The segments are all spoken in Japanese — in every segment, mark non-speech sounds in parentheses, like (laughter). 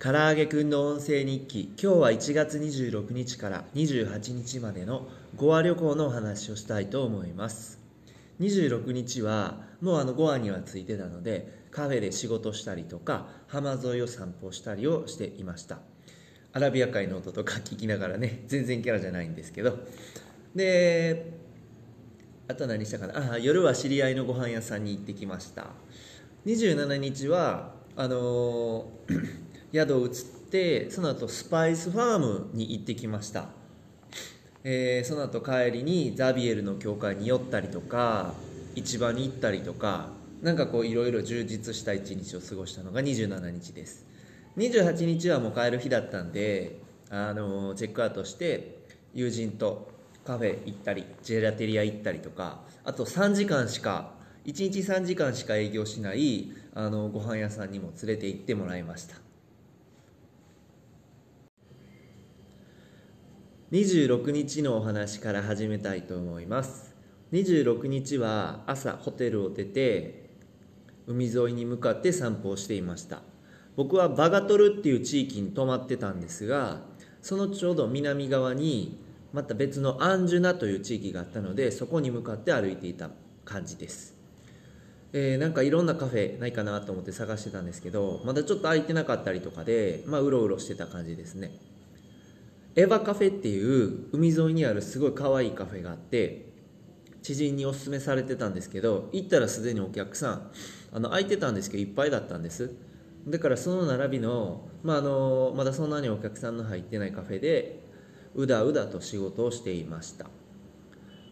唐揚げくんの音声日記。今日は1月26日から28日までのゴア旅行のお話をしたいと思います。26日はもうあのゴアには着いてたのでカフェで仕事したりとか浜沿いを散歩したりをしていました。アラビア海の音とか聞きながらね全然キャラじゃないんですけど。であと何したかな？あ夜は知り合いのご飯屋さんに行ってきました。27日はあのー宿を移ってその後スパイスファームに行ってきました、えー、その後帰りにザビエルの教会に寄ったりとか市場に行ったりとかなんかこういろいろ充実した一日を過ごしたのが27日です。28日はもう帰る日だったんであのチェックアウトして友人とカフェ行ったりジェラテリア行ったりとかあと3時間しか1日3時間しか営業しないあのご飯屋さんにも連れて行ってもらいました。26日のお話から始めたいと思います。26日は朝ホテルを出て海沿いに向かって散歩をしていました。僕はバガトルっていう地域に泊まってたんですがそのちょうど南側にまた別のアンジュナという地域があったのでそこに向かって歩いていた感じです、えー、なんかいろんなカフェないかなと思って探してたんですけどまだちょっと空いてなかったりとかでまあうろうろしてた感じですね。エヴァカフェっていう海沿いにあるすごい可愛いカフェがあって知人におすすめされてたんですけど行ったらすでにお客さんあの空いてたんですけどいっぱいだったんです。だからその並びの,、まあ、あのまだそんなにお客さんの入ってないカフェでうだうだと仕事をしていました。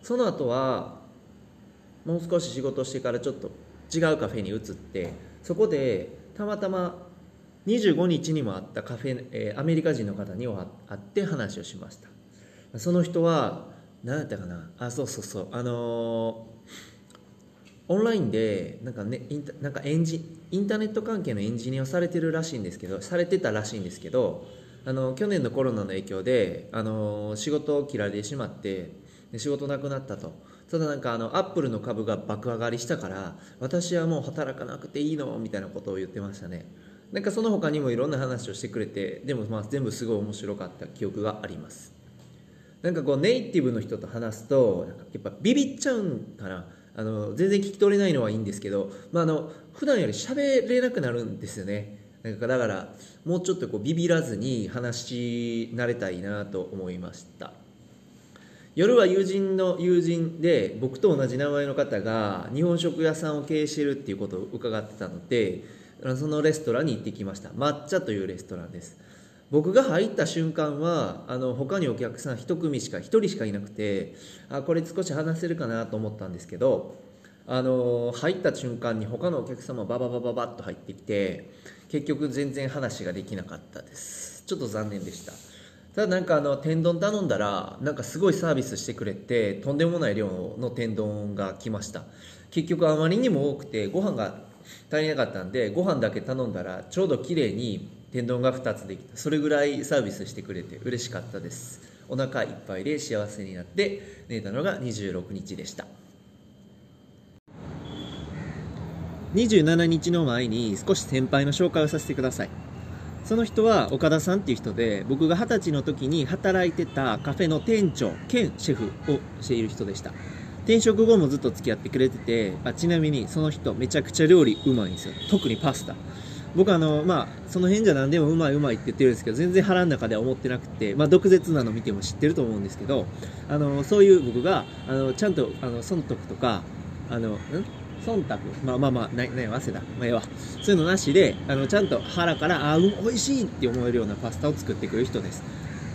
その後はもう少し仕事してからちょっと違うカフェに移ってそこでたまたま25日にも会ったカフェ、えー、アメリカ人の方に会って話をしました。その人は何やったかな？あそうそうそう。あのー、オンラインでなんかねインタなんかエンジインターネット関係のエンジニアをされてるらしいんですけどされてたらしいんですけどあの去年のコロナの影響であの仕事を切られてしまって仕事なくなったと。ただなんかあのアップルの株が爆上がりしたから私はもう働かなくていいのみたいなことを言ってましたね。なんかその他にもいろんな話をしてくれてでもまあ全部すごい面白かった記憶があります。なんかこうネイティブの人と話すとやっぱビビっちゃうんかな。あの全然聞き取れないのはいいんですけど、まあ、あの普段より喋れなくなるんですよね。なんかだからもうちょっとこうビビらずに話し慣れたいなと思いました。夜は友人の友人で僕と同じ名前の方が日本食屋さんを経営してるっていうことを伺ってたのでそのレストランに行ってきました。抹茶というレストランです。僕が入った瞬間はあの他にお客さん1組しか1人しかいなくてあこれ少し話せるかなと思ったんですけどあの入った瞬間に他のお客様バババババッと入ってきて結局全然話ができなかったです。ちょっと残念でした。ただなんかあの天丼頼んだらなんかすごいサービスしてくれてとんでもない量の天丼が来ました。結局あまりにも多くてご飯が足りなかったんでご飯だけ頼んだらちょうど綺麗に天丼が2つできた。それぐらいサービスしてくれて嬉しかったです。お腹いっぱいで幸せになって寝たのが26日でした。27日の前に少し先輩の紹介をさせてください。その人は岡田さんっていう人で僕が二十歳の時に働いてたカフェの店長兼シェフをしている人でした。転職後もずっと付き合ってくれててあちなみにその人めちゃくちゃ料理うまいんですよ。特にパスタ。僕あのまあその辺じゃ何でもうまいうまいって言ってるんですけど全然腹の中では思ってなくてまあ毒舌なの見ても知ってると思うんですけどあのそういう僕があのちゃんとあの損得とかあのん？忖度まあまあまあなな忘れた。まあええわ。そういうのなしであのちゃんと腹からあう美味しいって思えるようなパスタを作ってくる人です。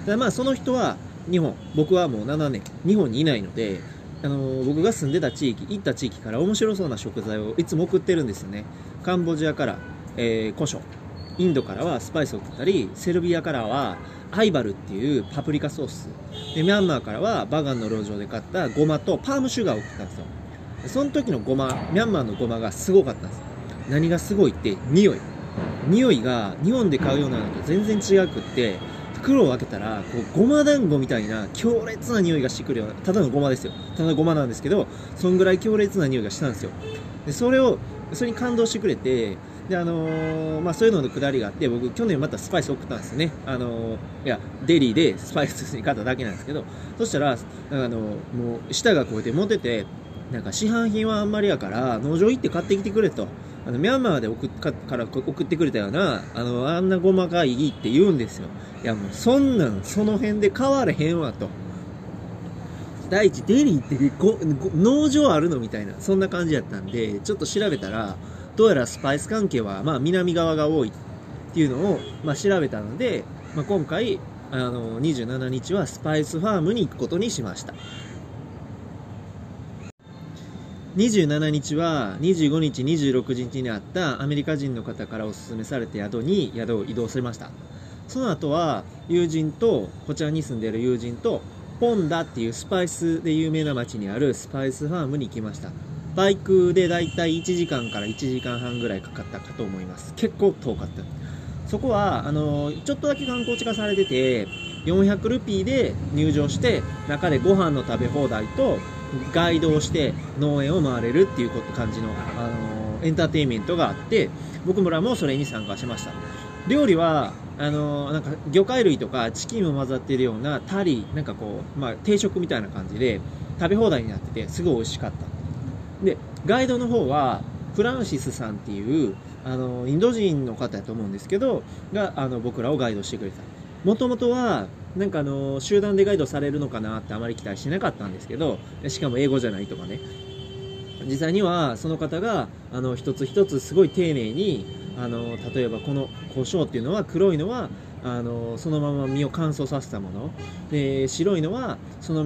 ただまあその人は日本。僕はもう7年。日本にいないのであの僕が住んでた地域行った地域から面白そうな食材をいつも送ってるんですよね。カンボジアから、えー、胡椒。インドからはスパイスを送ったりセルビアからはアイバルっていうパプリカソース。でミャンマーからはバガンの路上で買ったゴマとパームシュガーを送ったんですよ。その時のゴマミャンマーのゴマがすごかったんです何がすごいって匂い。匂いが日本で買うようなのと全然違くって袋を開けたらこうごま団子みたいな強烈な匂いがしてくるようなただのごまですよ。ただのごまなんですけどそんぐらい強烈な匂いがしたんですよ。でそれをそれに感動してくれてであのー、まあ、そういうののくだりがあって僕去年またスパイス送ったんですよね、あのー、いやデリーでスパイスに買っただけなんですけどそしたら、あのー、もう舌がこうやって持ててなんか市販品はあんまりやから農場行って買ってきてくれと。あのミャンマーで送っかから送ってくれたようなあのあんなごまがいいって言うんですよ。いやもうそんなんその辺で買われへんわと。第一デリーってご農場あるのみたいなそんな感じやったんでちょっと調べたらどうやらスパイス関係はまあ南側が多いっていうのをまあ調べたので、まあ、今回あの27日はスパイスファームに行くことにしました。27日は25日26日にあったアメリカ人の方からお勧めされた宿に宿を移動しました。その後は友人とこちらに住んでいる友人とポンダっていうスパイスで有名な町にあるスパイスファームに行きました。バイクでだいたい1時間から1時間半ぐらいかかったかと思います。結構遠かった。そこはあのちょっとだけ観光地化されてて400ルピーで入場して中でご飯の食べ放題とガイドをして農園を回れるっていう感じの、あのエンターテインメントがあって僕らもそれに参加しました。料理はあのなんか魚介類とかチキンも混ざってるようなタリなんかこう、まあ、定食みたいな感じで食べ放題になっててすごい美味しかった。でガイドの方はフランシスさんっていうあのインド人の方やと思うんですけどがあの僕らをガイドしてくれた。もともとはなんかあの集団でガイドされるのかなってあまり期待してなかったんですけどしかも英語じゃないとかね。実際にはその方があの一つ一つすごい丁寧にあの例えばこの胡椒っていうのは黒いのはあのそのまま身を乾燥させたもの。で白いのはその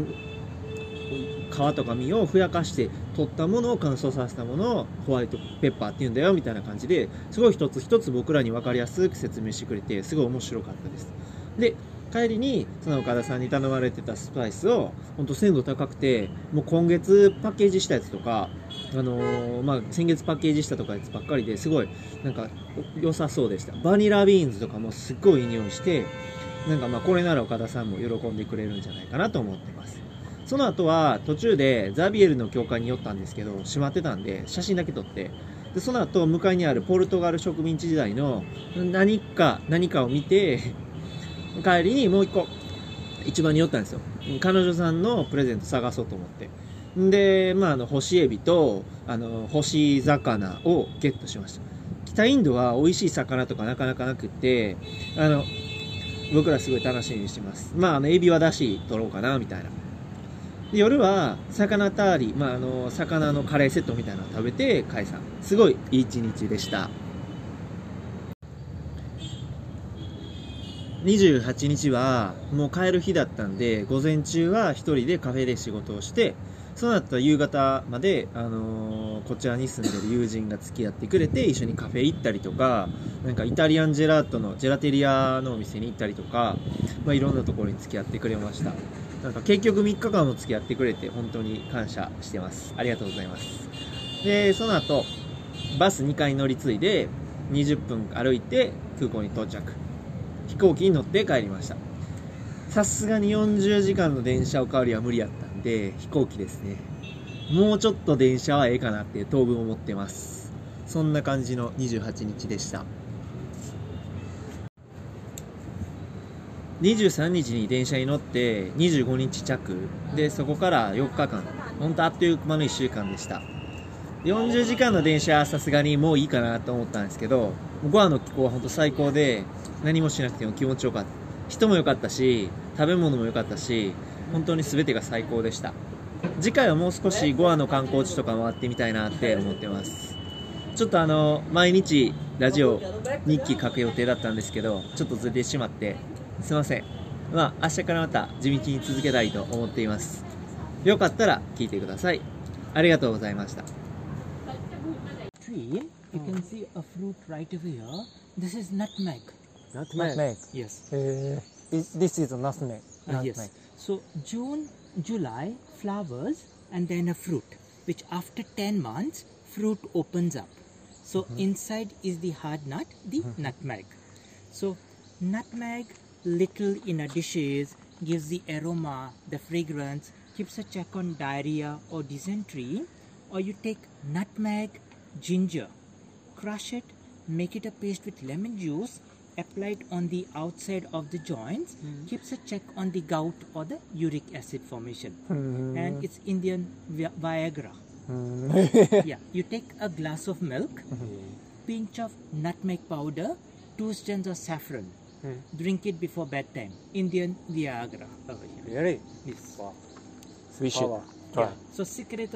皮とか身をふやかして取ったものを乾燥させたものをホワイトペッパーっていうんだよみたいな感じですごい一つ一つ僕らに分かりやすく説明してくれてすごい面白かったです。で帰りにその岡田さんに頼まれてたスパイスを本当鮮度高くてもう今月パッケージしたやつとか、あのー、まあ、先月パッケージしたとかやつばっかりですごいなんか良さそうでした。バニラビーンズとかもすっごいいい匂いしてなんかまあこれなら岡田さんも喜んでくれるんじゃないかなと思ってます。その後は途中でザビエルの教会に寄ったんですけど閉まってたんで写真だけ撮って。でその後向かいにあるポルトガル植民地時代の何か何かを見て帰りにもう一個市場に寄ったんですよ。彼女さんのプレゼント探そうと思って。で、まあ、あの干しエビとあの干し魚をゲットしました。北インドは美味しい魚とかなかなかなくてあの僕らすごい楽しみにしてます。まああのエビはだし取ろうかなみたいな。で夜は魚ターリまあ、あの魚のカレーセットみたいなのを食べて解散。すごいいい一日でした。28日はもう帰る日だったんで午前中は1人でカフェで仕事をしてその後夕方まで、あのー、こちらに住んでる友人が付き合ってくれて一緒にカフェ行ったりとかなんかイタリアンジェラートのジェラテリアのお店に行ったりとか、まあ、いろんなところに付き合ってくれました。なんか結局3日間も付き合ってくれて本当に感謝してます。ありがとうございます。でその後バス2回乗り継いで20分歩いて空港に到着。飛行機に乗って帰りました。さすがに40時間の電車おかわりは無理やったんで飛行機ですね。もうちょっと電車はええかなって当分思ってます。そんな感じの28日でした。23日に電車に乗って25日着。でそこから4日間。本当あっという間の1週間でした。40時間の電車はさすがにもういいかなと思ったんですけどゴアの気候は本当最高で何もしなくても気持ちよかった。人も良かったし食べ物も良かったし本当に全てが最高でした。次回はもう少しゴアの観光地とか回ってみたいなって思ってます。ちょっとあの毎日ラジオ日記書く予定だったんですけどちょっとずれてしまってすいません。まあ明日からまた地道に続けたいと思っています。よかったら聞いてください。ありがとうございました。Tree, you can see a fruit right over here. This is nutmeg. Nutmeg. Nutmeg. Yes. Uh, is, this is a nutmeg. Uh, yes. So June, July, flowers and then a fruit, which after 10 months, fruit opens up. So Mm-hmm. inside is the hard nut, the nutmeg. So nutmeg little in a dishes gives the aroma, the fragrance, keeps a check on diarrhea or dysentery. Or you take nutmeg, ginger, crush it, make it a paste with lemon juice, apply it on the outside of the joints, hmm. keeps a check on the gout or the uric acid formation. Hmm. And it's Indian Vi- Viagra. Hmm. (laughs) yeah, you take a glass of milk, pinch of nutmeg powder, two strands of saffron. Drink it before bedtime. Indian Viagra over here. Really? Yes. We should Yeah. So secret of